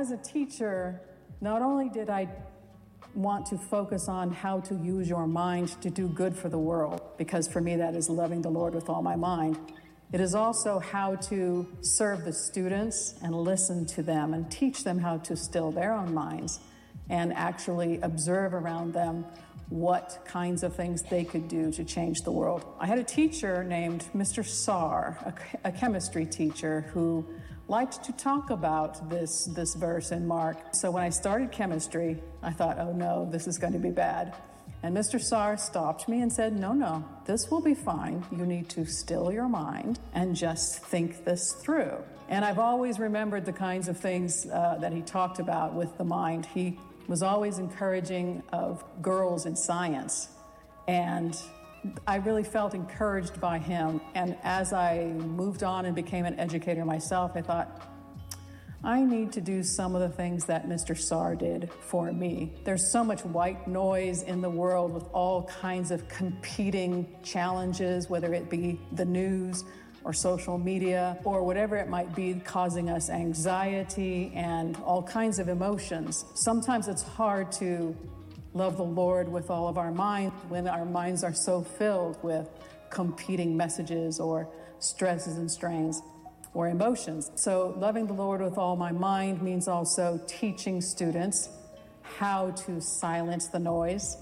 as a teacher, not only did I want to focus on how to use your mind to do good for the world, because for me that is loving the Lord with all my mind. It is also how to serve the students and listen to them and teach them how to still their own minds and actually observe around them what kinds of things they could do to change the world. I had a teacher named Mr. Sarr, a, a chemistry teacher who liked to talk about this, this verse in Mark. So when I started chemistry, I thought, oh no, this is going to be bad. And Mr. Sarr stopped me and said, No, no, this will be fine. You need to still your mind and just think this through. And I've always remembered the kinds of things uh, that he talked about with the mind. He was always encouraging of girls in science. And I really felt encouraged by him. And as I moved on and became an educator myself, I thought, I need to do some of the things that Mr. Sarr did for me. There's so much white noise in the world with all kinds of competing challenges, whether it be the news or social media or whatever it might be, causing us anxiety and all kinds of emotions. Sometimes it's hard to love the Lord with all of our mind when our minds are so filled with competing messages or stresses and strains or emotions. So, loving the Lord with all my mind means also teaching students how to silence the noise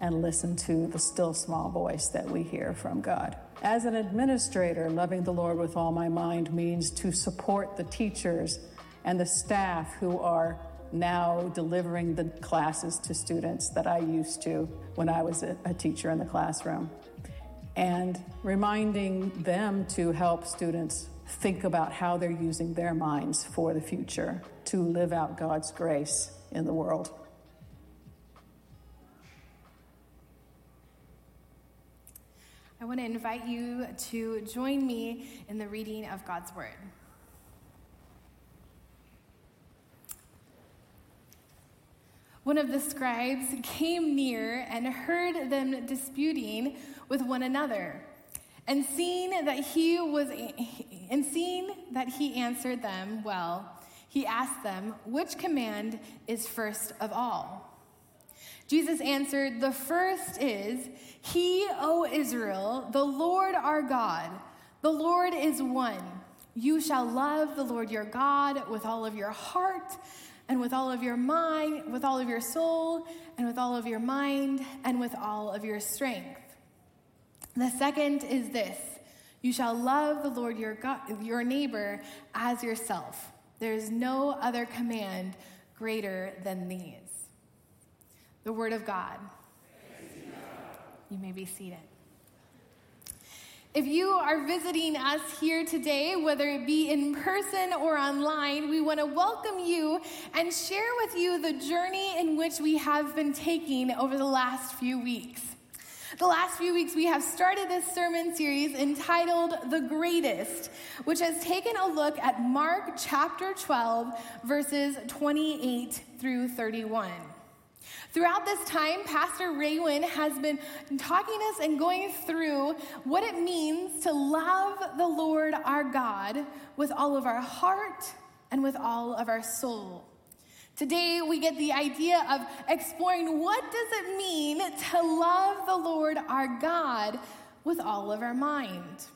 and listen to the still small voice that we hear from God. As an administrator, loving the Lord with all my mind means to support the teachers and the staff who are now delivering the classes to students that I used to when I was a, teacher in the classroom. And reminding them to help students think about how they're using their minds for the future to live out God's grace in the world. I want to invite you to join me in the reading of God's Word. One of the scribes came near and heard them disputing with one another. And seeing that he was and seeing that he answered them well, he asked them, "Which command is first of all?" Jesus answered, "The first is, He, O Israel, the Lord our God, the Lord is one. You shall love the Lord your God with all of your heart and with all of your mind, with all of your soul, and with all of your mind, and with all of your strength. The second is this you shall love the Lord your, God, your neighbor as yourself. There is no other command greater than these. The Word of God. You may be seated. If you are visiting us here today, whether it be in person or online, we want to welcome you and share with you the journey in which we have been taking over the last few weeks. The last few weeks, we have started this sermon series entitled The Greatest, which has taken a look at Mark chapter 12, verses 28 through 31. Throughout this time, Pastor Raywin has been talking us and going through what it means to love the Lord our God with all of our heart and with all of our soul. Today, we get the idea of exploring what does it mean to love the Lord our God with all of our mind.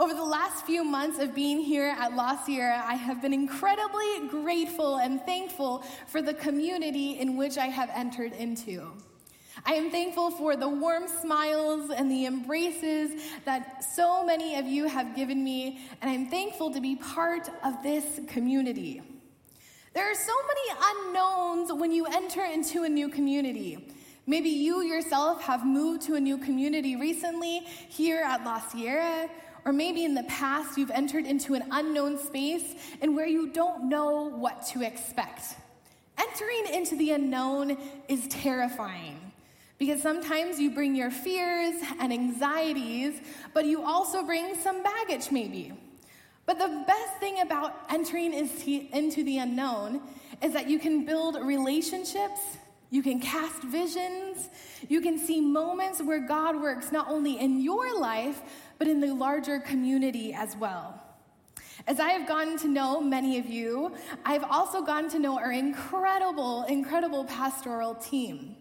Over the last few months of being here at La Sierra, I have been incredibly grateful and thankful for the community in which I have entered into. I am thankful for the warm smiles and the embraces that so many of you have given me, and I'm thankful to be part of this community. There are so many unknowns when you enter into a new community. Maybe you yourself have moved to a new community recently here at La Sierra, or maybe in the past you've entered into an unknown space and where you don't know what to expect. Entering into the unknown is terrifying because sometimes you bring your fears and anxieties, but you also bring some baggage, maybe. But the best thing about entering into the unknown is that you can build relationships, you can cast visions, you can see moments where God works not only in your life, but in the larger community as well. As I have gotten to know many of you, I've also gotten to know our incredible, incredible pastoral team.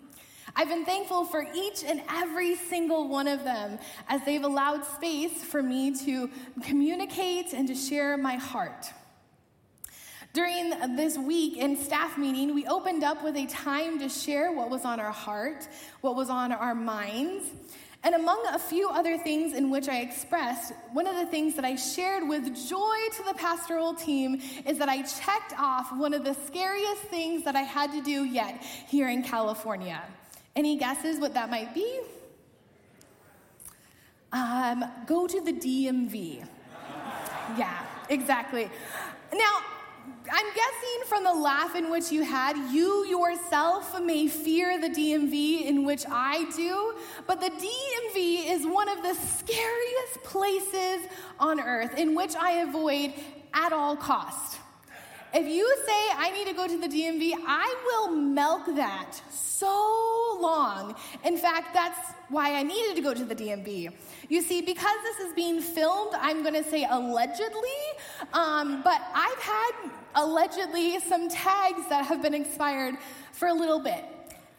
I've been thankful for each and every single one of them as they've allowed space for me to communicate and to share my heart. During this week in staff meeting, we opened up with a time to share what was on our heart, what was on our minds. And among a few other things in which I expressed, one of the things that I shared with joy to the pastoral team is that I checked off one of the scariest things that I had to do yet here in California. Any guesses what that might be? Um, go to the DMV. yeah, exactly. Now, I'm guessing from the laugh in which you had, you yourself may fear the DMV in which I do, but the DMV is one of the scariest places on earth in which I avoid at all cost. If you say I need to go to the DMV, I will milk that so long. In fact, that's why I needed to go to the DMV. You see, because this is being filmed, I'm going to say allegedly, um, but I've had allegedly some tags that have been expired for a little bit.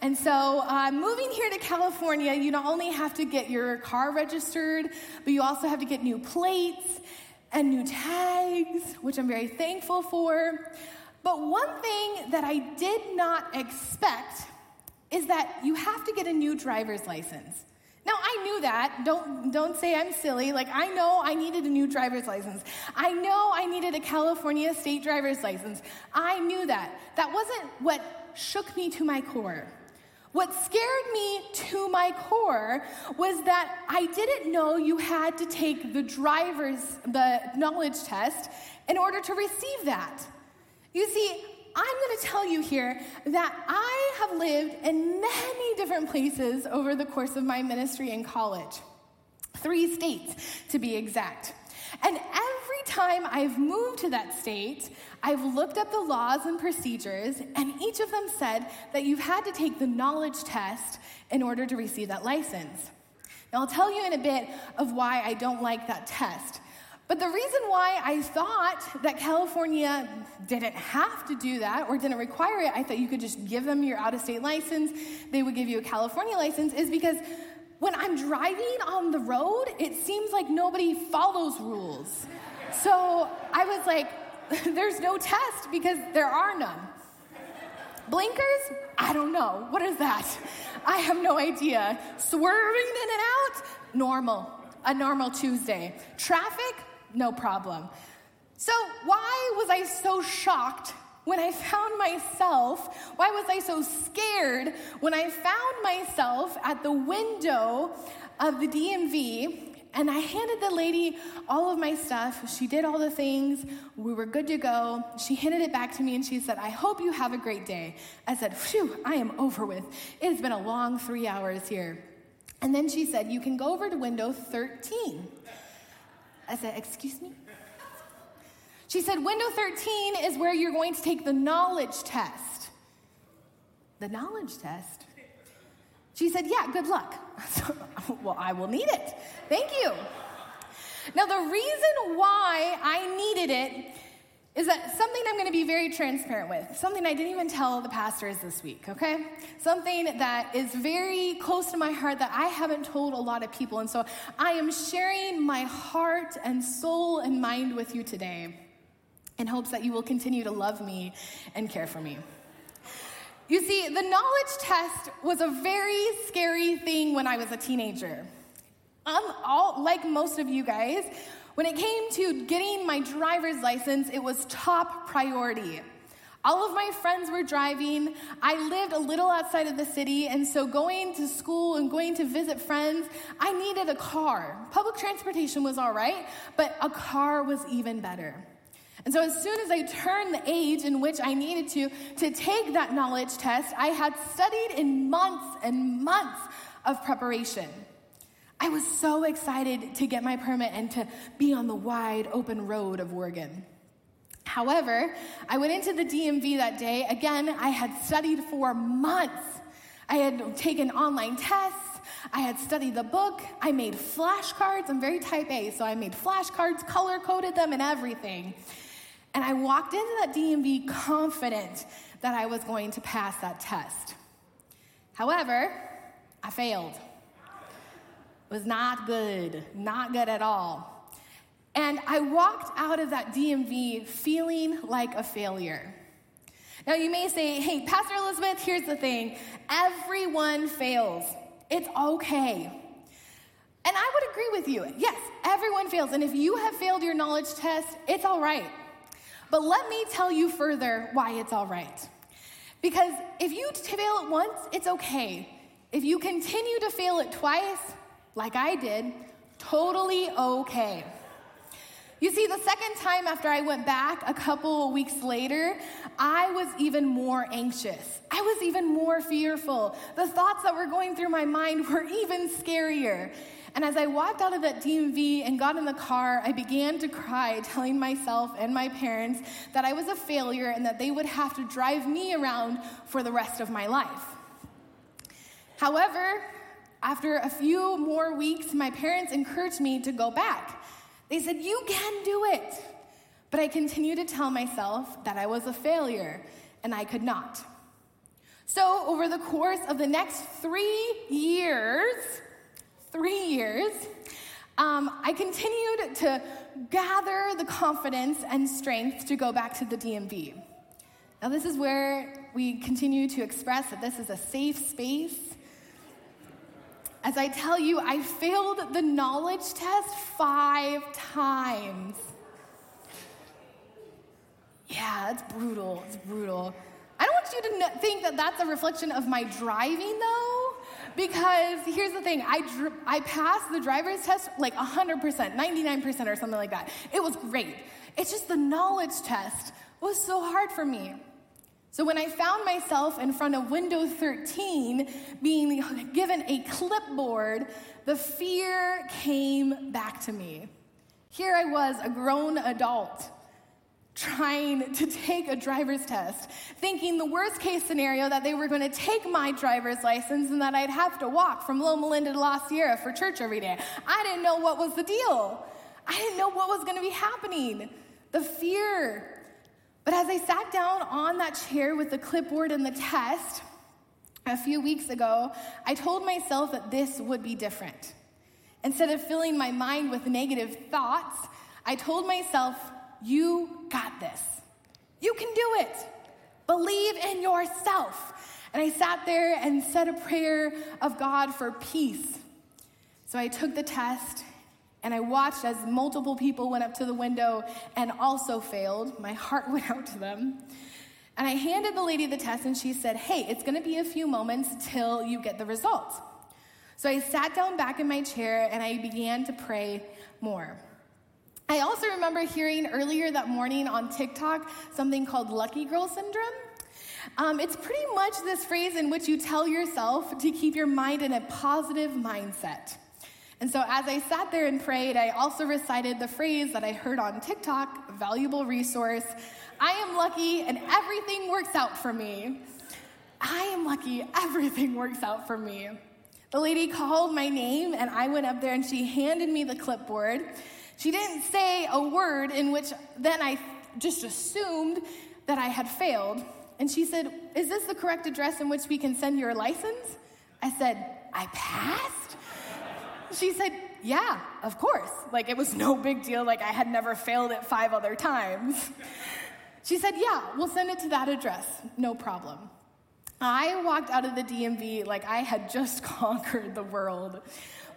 And so, uh, moving here to California, you not only have to get your car registered, but you also have to get new plates and new tags, which I'm very thankful for. But one thing that I did not expect is that you have to get a new driver's license. Now I knew that. Don't don't say I'm silly. Like I know I needed a new driver's license. I know I needed a California state driver's license. I knew that. That wasn't what shook me to my core. What scared me to my core was that I didn't know you had to take the driver's, the knowledge test in order to receive that. You see, I'm going to tell you here that I have lived in many different places over the course of my ministry in college. Three states, to be exact. And every time I've moved to that state, I've looked up the laws and procedures, and each of them said that you've had to take the knowledge test in order to receive that license. Now, I'll tell you in a bit of why I don't like that test. But the reason why I thought that California didn't have to do that or didn't require it, I thought you could just give them your out of state license, they would give you a California license, is because when I'm driving on the road, it seems like nobody follows rules. So I was like, there's no test because there are none. Blinkers? I don't know. What is that? I have no idea. Swerving in and out? Normal. A normal Tuesday. Traffic? No problem. So, why was I so shocked when I found myself, why was I so scared when I found myself at the window of the DMV and I handed the lady all of my stuff. She did all the things. We were good to go. She handed it back to me and she said, I hope you have a great day. I said, Phew, I am over with. It has been a long three hours here. And then she said, You can go over to window 13. I said, Excuse me? She said, Window 13 is where you're going to take the knowledge test. The knowledge test? She said, Yeah, good luck. well, I will need it. Thank you. Now, the reason why I needed it is that something I'm going to be very transparent with, something I didn't even tell the pastors this week, okay? Something that is very close to my heart that I haven't told a lot of people. And so I am sharing my heart and soul and mind with you today in hopes that you will continue to love me and care for me. You see, the knowledge test was a very scary thing when I was a teenager. Um, all, like most of you guys, when it came to getting my driver's license, it was top priority. All of my friends were driving. I lived a little outside of the city, and so going to school and going to visit friends, I needed a car. Public transportation was all right, but a car was even better. And so, as soon as I turned the age in which I needed to to take that knowledge test, I had studied in months and months of preparation. I was so excited to get my permit and to be on the wide open road of Oregon. However, I went into the DMV that day. Again, I had studied for months. I had taken online tests. I had studied the book. I made flashcards. I'm very type A, so I made flashcards, color coded them, and everything. And I walked into that DMV confident that I was going to pass that test. However, I failed. It was not good, not good at all. And I walked out of that DMV feeling like a failure. Now, you may say, hey, Pastor Elizabeth, here's the thing everyone fails. It's okay. And I would agree with you. Yes, everyone fails. And if you have failed your knowledge test, it's all right. But let me tell you further why it's all right. Because if you fail it once, it's okay. If you continue to fail it twice, like I did, totally okay. You see, the second time after I went back a couple weeks later, I was even more anxious. I was even more fearful. The thoughts that were going through my mind were even scarier. And as I walked out of that DMV and got in the car, I began to cry, telling myself and my parents that I was a failure and that they would have to drive me around for the rest of my life. However, after a few more weeks, my parents encouraged me to go back. They said, You can do it. But I continued to tell myself that I was a failure and I could not. So, over the course of the next three years, three years, um, I continued to gather the confidence and strength to go back to the DMV. Now, this is where we continue to express that this is a safe space. As I tell you, I failed the knowledge test five times. Yeah, it's brutal. It's brutal. I don't want you to think that that's a reflection of my driving, though, because here's the thing I, dr- I passed the driver's test like 100%, 99% or something like that. It was great. It's just the knowledge test was so hard for me. So when I found myself in front of Windows 13 being given a clipboard, the fear came back to me. Here I was, a grown adult trying to take a driver's test, thinking the worst case scenario that they were going to take my driver's license and that I'd have to walk from Loma Linda to La Sierra for church every day. I didn't know what was the deal. I didn't know what was going to be happening. The fear. But as I sat down on that chair with the clipboard and the test a few weeks ago, I told myself that this would be different. Instead of filling my mind with negative thoughts, I told myself, you got this. You can do it. Believe in yourself. And I sat there and said a prayer of God for peace. So I took the test and I watched as multiple people went up to the window and also failed. My heart went out to them. And I handed the lady the test and she said, Hey, it's gonna be a few moments till you get the results. So I sat down back in my chair and I began to pray more. I also remember hearing earlier that morning on TikTok something called lucky girl syndrome. Um, it's pretty much this phrase in which you tell yourself to keep your mind in a positive mindset. And so as I sat there and prayed, I also recited the phrase that I heard on TikTok valuable resource I am lucky and everything works out for me. I am lucky, everything works out for me. The lady called my name, and I went up there and she handed me the clipboard. She didn't say a word in which then I just assumed that I had failed. And she said, Is this the correct address in which we can send your license? I said, I passed? She said, Yeah, of course. Like it was no big deal, like I had never failed it five other times. She said, Yeah, we'll send it to that address, no problem. I walked out of the DMV like I had just conquered the world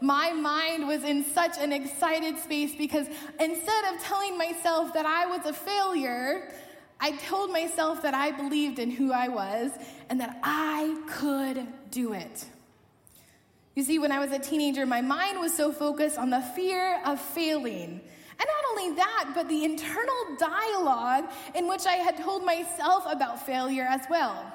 my mind was in such an excited space because instead of telling myself that I was a failure, I told myself that I believed in who I was and that I could do it. You see, when I was a teenager, my mind was so focused on the fear of failing. And not only that, but the internal dialogue in which I had told myself about failure as well.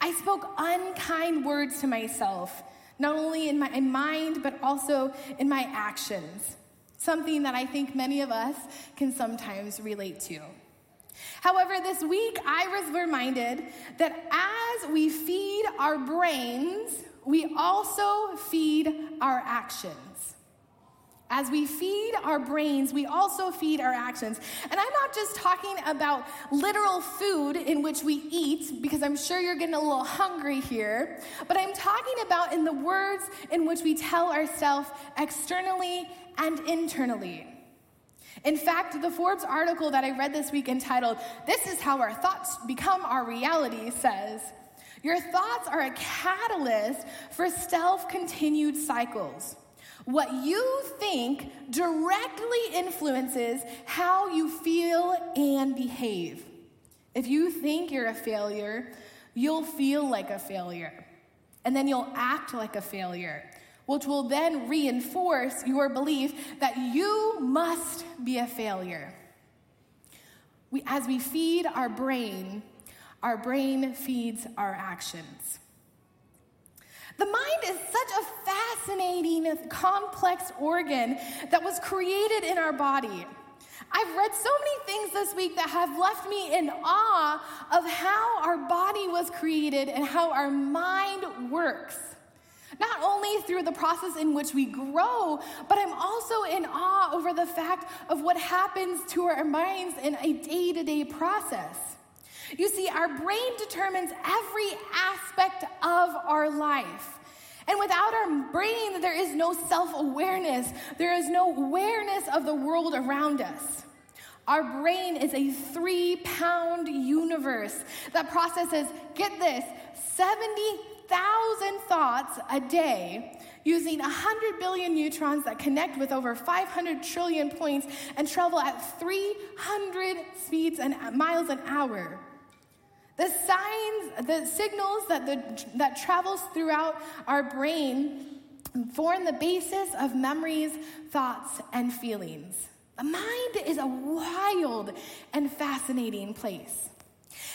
I spoke unkind words to myself not only in my mind, but also in my actions. Something that I think many of us can sometimes relate to. However, this week I was reminded that as we feed our brains we also feed our actions. As we feed our brains, we also feed our actions. And I'm not just talking about literal food in which we eat, because I'm sure you're getting a little hungry here, but I'm talking about in the words in which we tell ourselves externally and internally. In fact, the Forbes article that I read this week entitled, This is How Our Thoughts Become Our Reality says, Your thoughts are a catalyst for self continued cycles. What you think directly influences how you feel and behave. If you think you're a failure, you'll feel like a failure. And then you'll act like a failure, which will then reinforce your belief that you must be a failure. We, as we feed our brain, our brain feeds our actions. The mind is such a fascinating, complex organ that was created in our body. I've read so many things this week that have left me in awe of how our body was created and how our mind works. Not only through the process in which we grow, but I'm also in awe over the fact of what happens to our minds in a day to day process. You see, our brain determines every aspect of our life. And without our brain, there is no self awareness, there is no awareness of the world around us. Our brain is a three pound universe that processes, get this, 70,000 thoughts a day using 100 billion neutrons that connect with over 500 trillion points and travel at 300 speeds and miles an hour. The signs, the signals that, the, that travels throughout our brain form the basis of memories, thoughts, and feelings. The mind is a wild and fascinating place.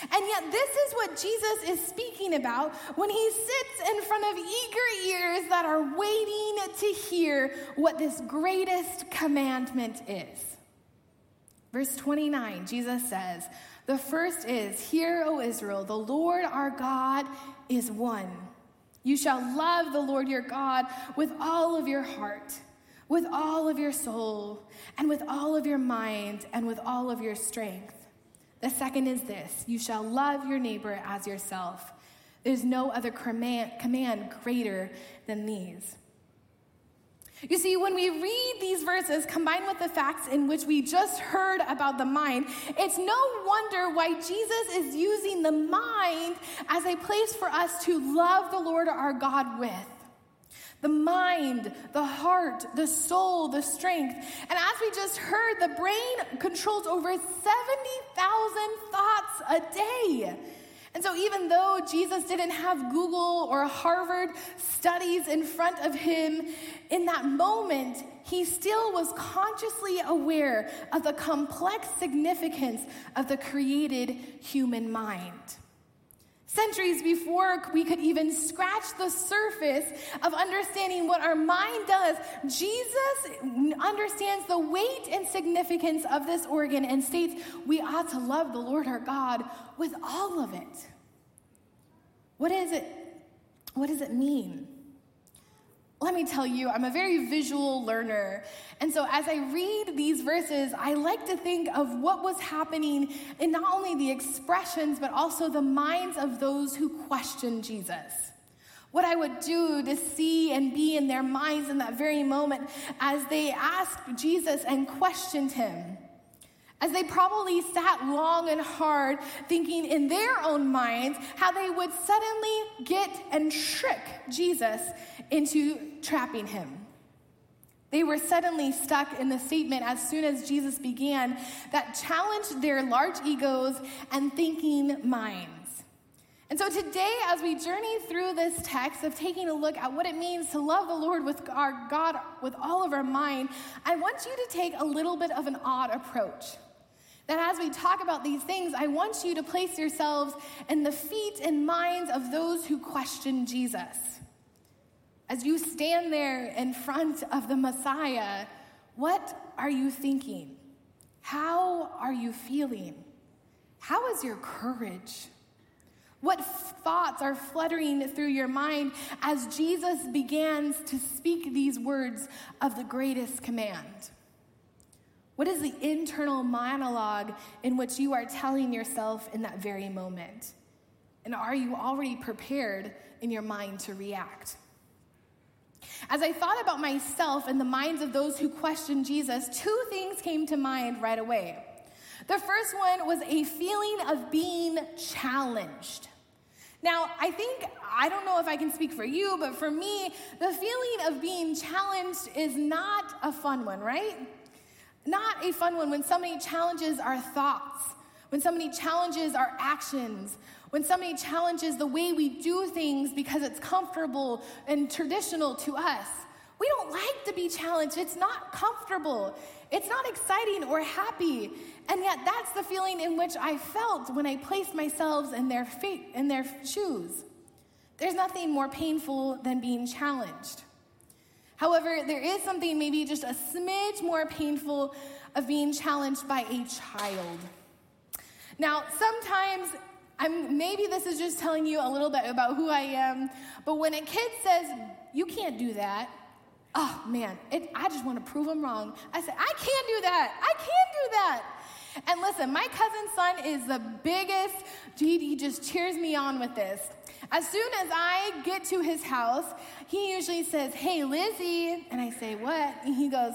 And yet, this is what Jesus is speaking about when he sits in front of eager ears that are waiting to hear what this greatest commandment is. Verse 29, Jesus says, the first is Hear, O Israel, the Lord our God is one. You shall love the Lord your God with all of your heart, with all of your soul, and with all of your mind, and with all of your strength. The second is this you shall love your neighbor as yourself. There's no other command, greater than these. You see, when we read these verses combined with the facts in which we just heard about the mind, it's no wonder why Jesus is using the mind as a place for us to love the Lord our God with. The mind, the heart, the soul, the strength. And as we just heard, the brain controls over 70,000 thoughts a day. And so, even though Jesus didn't have Google or Harvard studies in front of him, in that moment, he still was consciously aware of the complex significance of the created human mind. Centuries before we could even scratch the surface of understanding what our mind does, Jesus understands the weight and significance of this organ and states we ought to love the Lord our God with all of it. What is it? What does it mean? Let me tell you, I'm a very visual learner. And so as I read these verses, I like to think of what was happening in not only the expressions, but also the minds of those who questioned Jesus. What I would do to see and be in their minds in that very moment as they asked Jesus and questioned him. As they probably sat long and hard, thinking in their own minds how they would suddenly get and trick Jesus into trapping him. They were suddenly stuck in the statement as soon as Jesus began that challenged their large egos and thinking minds. And so today, as we journey through this text of taking a look at what it means to love the Lord with our God with all of our mind, I want you to take a little bit of an odd approach. That as we talk about these things, I want you to place yourselves in the feet and minds of those who question Jesus. As you stand there in front of the Messiah, what are you thinking? How are you feeling? How is your courage? What thoughts are fluttering through your mind as Jesus begins to speak these words of the greatest command? What is the internal monologue in which you are telling yourself in that very moment? And are you already prepared in your mind to react? As I thought about myself and the minds of those who questioned Jesus, two things came to mind right away. The first one was a feeling of being challenged. Now, I think, I don't know if I can speak for you, but for me, the feeling of being challenged is not a fun one, right? Not a fun one when somebody challenges our thoughts, when somebody challenges our actions, when somebody challenges the way we do things because it's comfortable and traditional to us. We don't like to be challenged. It's not comfortable. It's not exciting or happy. And yet that's the feeling in which I felt when I placed myself in their feet in their shoes. There's nothing more painful than being challenged. However, there is something maybe just a smidge more painful of being challenged by a child. Now, sometimes I'm, maybe this is just telling you a little bit about who I am, but when a kid says, You can't do that, oh man, it, I just want to prove them wrong. I say, I can't do that. I can't do that. And listen, my cousin's son is the biggest, he, he just cheers me on with this. As soon as I get to his house, he usually says, Hey, Lizzie. And I say, What? And he goes,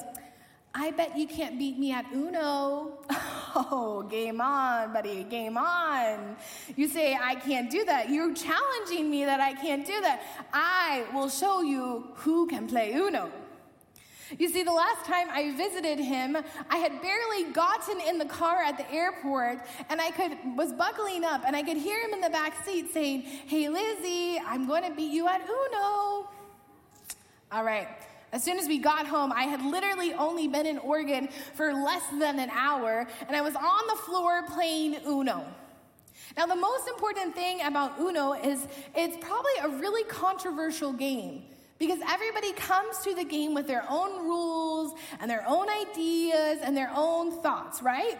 I bet you can't beat me at Uno. Oh, game on, buddy, game on. You say, I can't do that. You're challenging me that I can't do that. I will show you who can play Uno. You see, the last time I visited him, I had barely gotten in the car at the airport and I could was buckling up and I could hear him in the back seat saying, Hey Lizzie, I'm going to beat you at Uno. All right. As soon as we got home, I had literally only been in Oregon for less than an hour, and I was on the floor playing Uno. Now, the most important thing about Uno is it's probably a really controversial game because everybody comes to the game with their own rules and their own ideas and their own thoughts, right?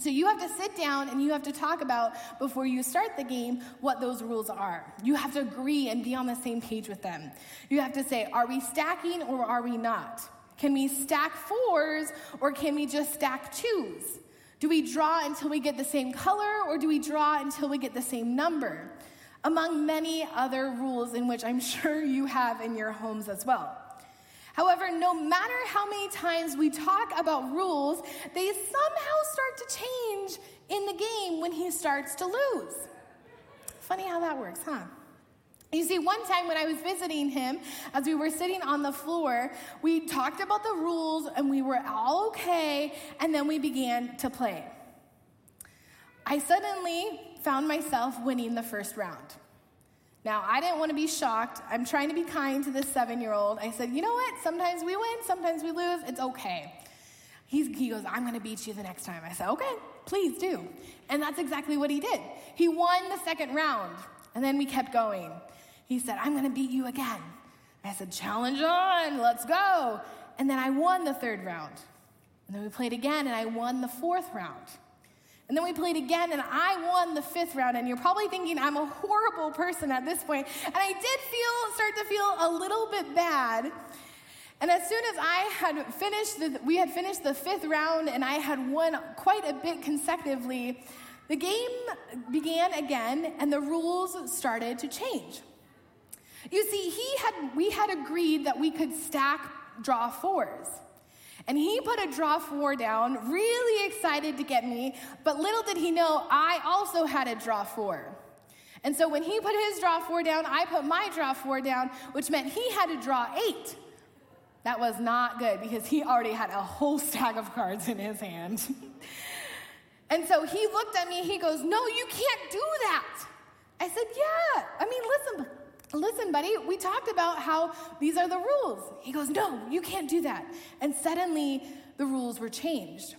So you have to sit down and you have to talk about before you start the game what those rules are. You have to agree and be on the same page with them. You have to say, are we stacking or are we not? Can we stack fours or can we just stack twos? Do we draw until we get the same color or do we draw until we get the same number? Among many other rules in which I'm sure you have in your homes as well. However, no matter how many times we talk about rules, they somehow start to change in the game when he starts to lose. Funny how that works, huh? You see, one time when I was visiting him, as we were sitting on the floor, we talked about the rules and we were all okay, and then we began to play. I suddenly found myself winning the first round. Now, I didn't want to be shocked. I'm trying to be kind to this seven year old. I said, you know what? Sometimes we win, sometimes we lose. It's okay. He's, he goes, I'm going to beat you the next time. I said, okay, please do. And that's exactly what he did. He won the second round, and then we kept going. He said, I'm going to beat you again. I said, challenge on, let's go. And then I won the third round. And then we played again, and I won the fourth round. And then we played again, and I won the fifth round. And you're probably thinking I'm a horrible person at this point. And I did feel, start to feel a little bit bad. And as soon as I had finished, the, we had finished the fifth round, and I had won quite a bit consecutively, the game began again, and the rules started to change. You see, he had, we had agreed that we could stack draw fours. And he put a draw four down, really excited to get me, but little did he know I also had a draw four. And so when he put his draw four down, I put my draw four down, which meant he had to draw eight. That was not good because he already had a whole stack of cards in his hand. and so he looked at me, he goes, No, you can't do that. I said, Yeah. I mean, listen, Listen, buddy, we talked about how these are the rules. He goes, No, you can't do that. And suddenly the rules were changed.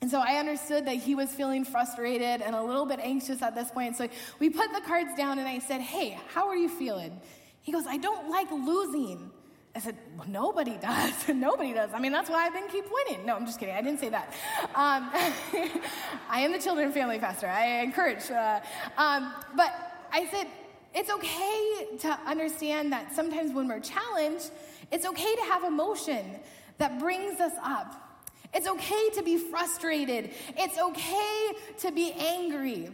And so I understood that he was feeling frustrated and a little bit anxious at this point. So we put the cards down and I said, Hey, how are you feeling? He goes, I don't like losing. I said, well, nobody does. nobody does. I mean, that's why I've been keep winning. No, I'm just kidding. I didn't say that. Um, I am the children family pastor. I encourage. Uh, um, but I said, it's okay to understand that sometimes when we're challenged, it's okay to have emotion that brings us up. It's okay to be frustrated. It's okay to be angry.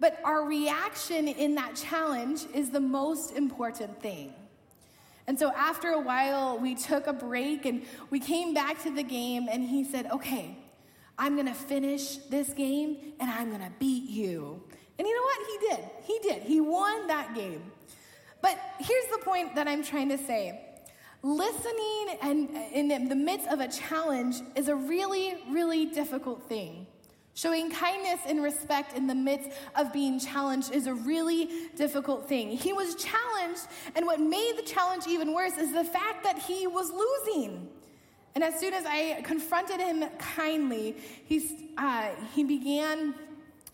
But our reaction in that challenge is the most important thing. And so after a while, we took a break and we came back to the game, and he said, Okay, I'm gonna finish this game and I'm gonna beat you. And you know what? He did. He did. He won that game. But here's the point that I'm trying to say listening and in the midst of a challenge is a really, really difficult thing. Showing kindness and respect in the midst of being challenged is a really difficult thing. He was challenged, and what made the challenge even worse is the fact that he was losing. And as soon as I confronted him kindly, he, uh, he began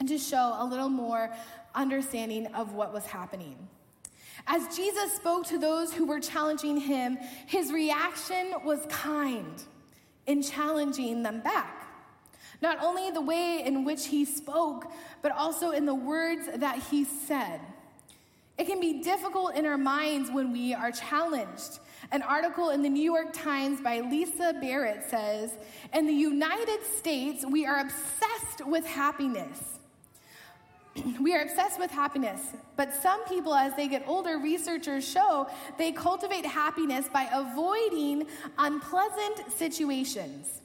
to show a little more understanding of what was happening. As Jesus spoke to those who were challenging him, his reaction was kind in challenging them back. Not only the way in which he spoke, but also in the words that he said. It can be difficult in our minds when we are challenged. An article in the New York Times by Lisa Barrett says In the United States, we are obsessed with happiness. we are obsessed with happiness, but some people, as they get older, researchers show they cultivate happiness by avoiding unpleasant situations.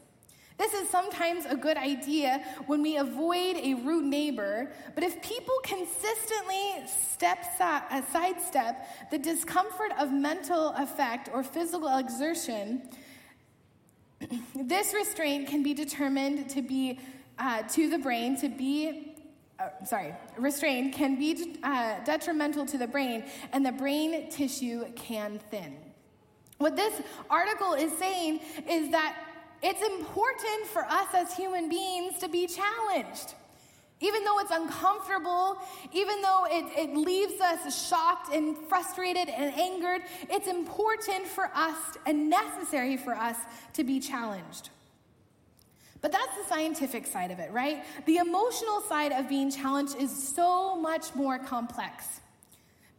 This is sometimes a good idea when we avoid a rude neighbor, but if people consistently step uh, sidestep the discomfort of mental effect or physical exertion, this restraint can be determined to be uh, to the brain to be uh, sorry, restraint can be uh, detrimental to the brain, and the brain tissue can thin. What this article is saying is that it's important for us as human beings to be challenged. Even though it's uncomfortable, even though it, it leaves us shocked and frustrated and angered, it's important for us and necessary for us to be challenged. But that's the scientific side of it, right? The emotional side of being challenged is so much more complex.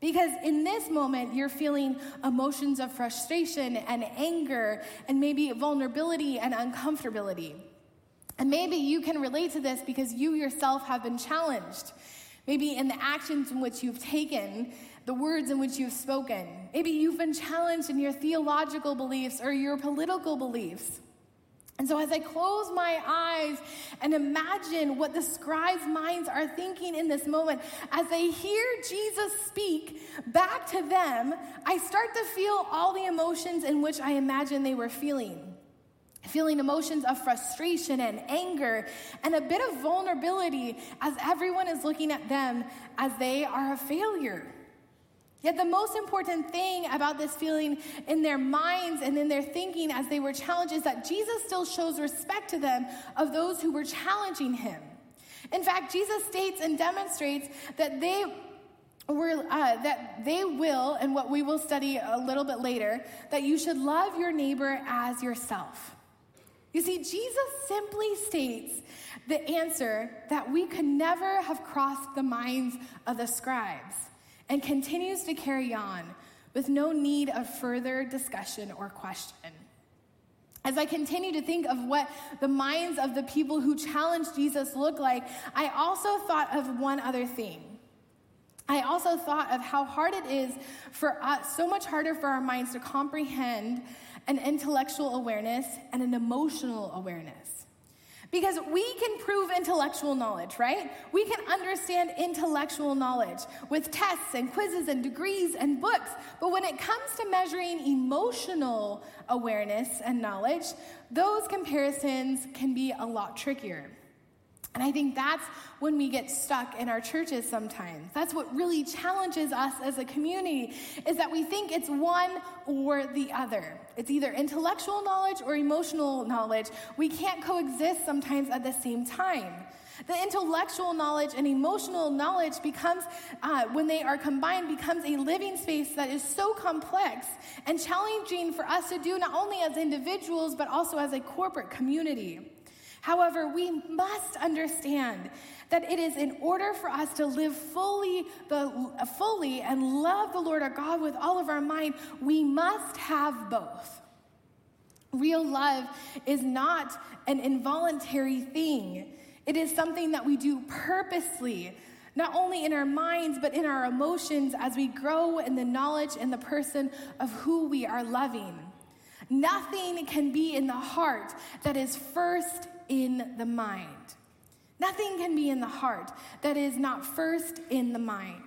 Because in this moment, you're feeling emotions of frustration and anger and maybe vulnerability and uncomfortability. And maybe you can relate to this because you yourself have been challenged. Maybe in the actions in which you've taken, the words in which you've spoken. Maybe you've been challenged in your theological beliefs or your political beliefs. And so, as I close my eyes and imagine what the scribes' minds are thinking in this moment, as they hear Jesus speak back to them, I start to feel all the emotions in which I imagine they were feeling. Feeling emotions of frustration and anger and a bit of vulnerability as everyone is looking at them as they are a failure. Yet, the most important thing about this feeling in their minds and in their thinking as they were challenged is that Jesus still shows respect to them of those who were challenging him. In fact, Jesus states and demonstrates that they were, uh, that they will, and what we will study a little bit later, that you should love your neighbor as yourself. You see, Jesus simply states the answer that we could never have crossed the minds of the scribes and continues to carry on with no need of further discussion or question. As I continue to think of what the minds of the people who challenged Jesus look like, I also thought of one other thing. I also thought of how hard it is for us, so much harder for our minds to comprehend an intellectual awareness and an emotional awareness. Because we can prove intellectual knowledge, right? We can understand intellectual knowledge with tests and quizzes and degrees and books. But when it comes to measuring emotional awareness and knowledge, those comparisons can be a lot trickier. And I think that's when we get stuck in our churches sometimes. That's what really challenges us as a community is that we think it's one or the other. It's either intellectual knowledge or emotional knowledge. We can't coexist sometimes at the same time. The intellectual knowledge and emotional knowledge becomes, uh, when they are combined, becomes a living space that is so complex and challenging for us to do not only as individuals, but also as a corporate community. However, we must understand that it is in order for us to live fully, the, fully and love the Lord our God with all of our mind, we must have both. Real love is not an involuntary thing. It is something that we do purposely, not only in our minds, but in our emotions as we grow in the knowledge and the person of who we are loving. Nothing can be in the heart that is first in the mind. Nothing can be in the heart that is not first in the mind.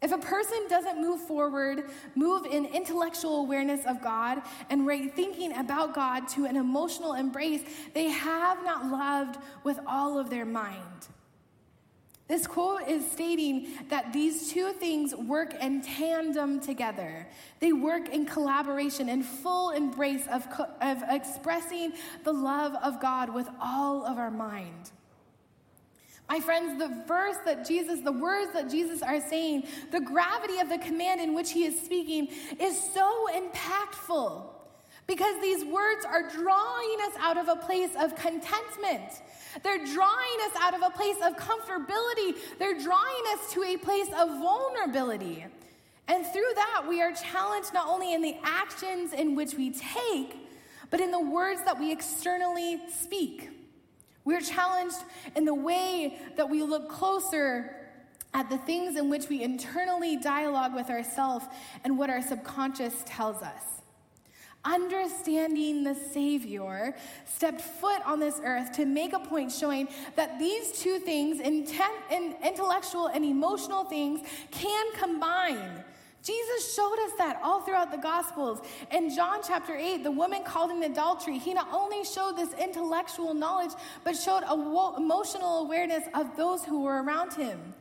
If a person doesn't move forward, move in intellectual awareness of God, and right thinking about God to an emotional embrace, they have not loved with all of their mind. This quote is stating that these two things work in tandem together. They work in collaboration, in full embrace of, of expressing the love of God with all of our mind. My friends, the verse that Jesus, the words that Jesus are saying, the gravity of the command in which he is speaking is so impactful because these words are drawing us out of a place of contentment. They're drawing us out of a place of comfortability. They're drawing us to a place of vulnerability. And through that, we are challenged not only in the actions in which we take, but in the words that we externally speak. We're challenged in the way that we look closer at the things in which we internally dialogue with ourselves and what our subconscious tells us understanding the Savior, stepped foot on this earth to make a point showing that these two things, intent, and intellectual and emotional things, can combine. Jesus showed us that all throughout the Gospels. In John chapter 8, the woman called in adultery, he not only showed this intellectual knowledge, but showed a emotional awareness of those who were around him.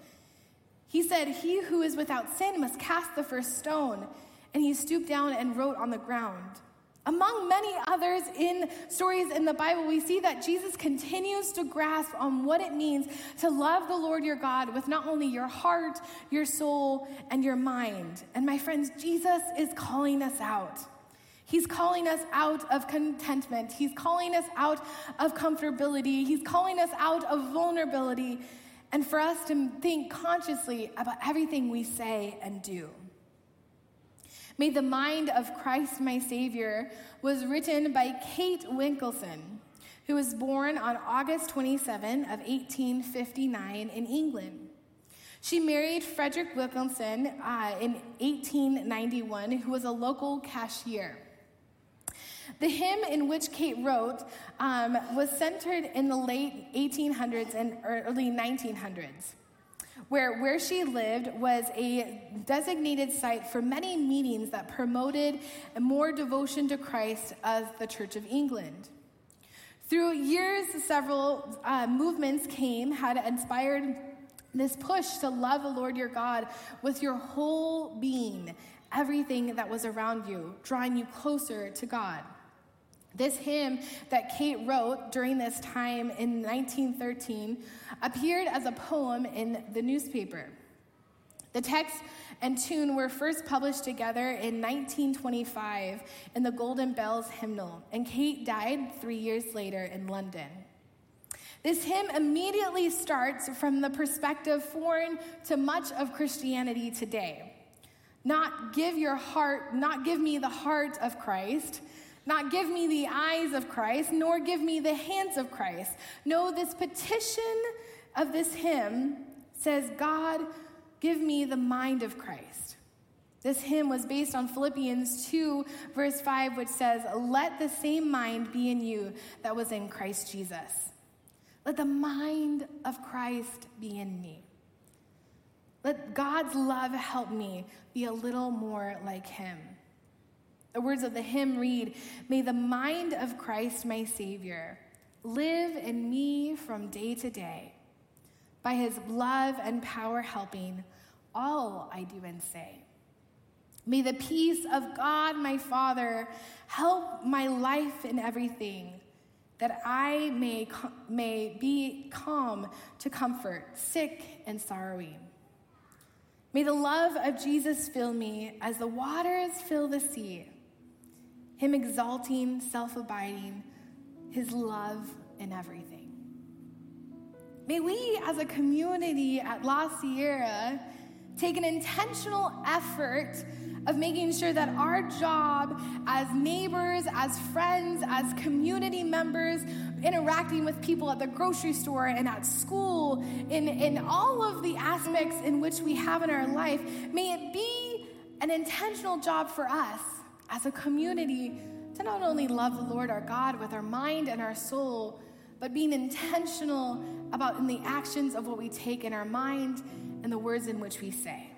He said, He who is without sin must cast the first stone. And he stooped down and wrote on the ground. Among many others in stories in the Bible, we see that Jesus continues to grasp on what it means to love the Lord your God with not only your heart, your soul, and your mind. And my friends, Jesus is calling us out. He's calling us out of contentment. He's calling us out of comfortability. He's calling us out of vulnerability. And for us to think consciously about everything we say and do. May the Mind of Christ My Savior was written by Kate Wilkinson, who was born on August 27 of 1859 in England. She married Frederick Wilkinson uh, in 1891, who was a local cashier. The hymn in which Kate wrote um, was centered in the late 1800s and early 1900s where where she lived was a designated site for many meetings that promoted more devotion to Christ as the Church of England. Through years, several uh, movements came, had inspired this push to love the Lord your God with your whole being, everything that was around you, drawing you closer to God. This hymn that Kate wrote during this time in 1913 appeared as a poem in the newspaper. The text and tune were first published together in 1925 in the Golden Bells hymnal, and Kate died three years later in London. This hymn immediately starts from the perspective foreign to much of Christianity today. Not give your heart, not give me the heart of Christ, not give me the eyes of Christ, nor give me the hands of Christ. No, this petition of this hymn says, God, give me the mind of Christ. This hymn was based on Philippians 2, verse 5, which says, Let the same mind be in you that was in Christ Jesus. Let the mind of Christ be in me. Let God's love help me be a little more like him. The words of the hymn read May the mind of Christ, my Savior, live in me from day to day, by his love and power helping all I do and say. May the peace of God, my Father, help my life in everything, that I may, may be calm to comfort, sick and sorrowing. May the love of Jesus fill me as the waters fill the sea, Him exalting, self abiding, His love in everything. May we as a community at La Sierra take an intentional effort of making sure that our job as neighbors, as friends, as community members, interacting with people at the grocery store and at school, in, in all of the aspects in which we have in our life, may it be an intentional job for us as a community to not only love the Lord our God with our mind and our soul, but being intentional about in the actions of what we take in our mind and the words in which we say.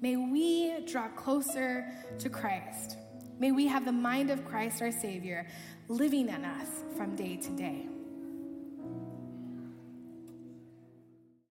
May we draw closer to Christ. May we have the mind of Christ our Savior living in us from day to day.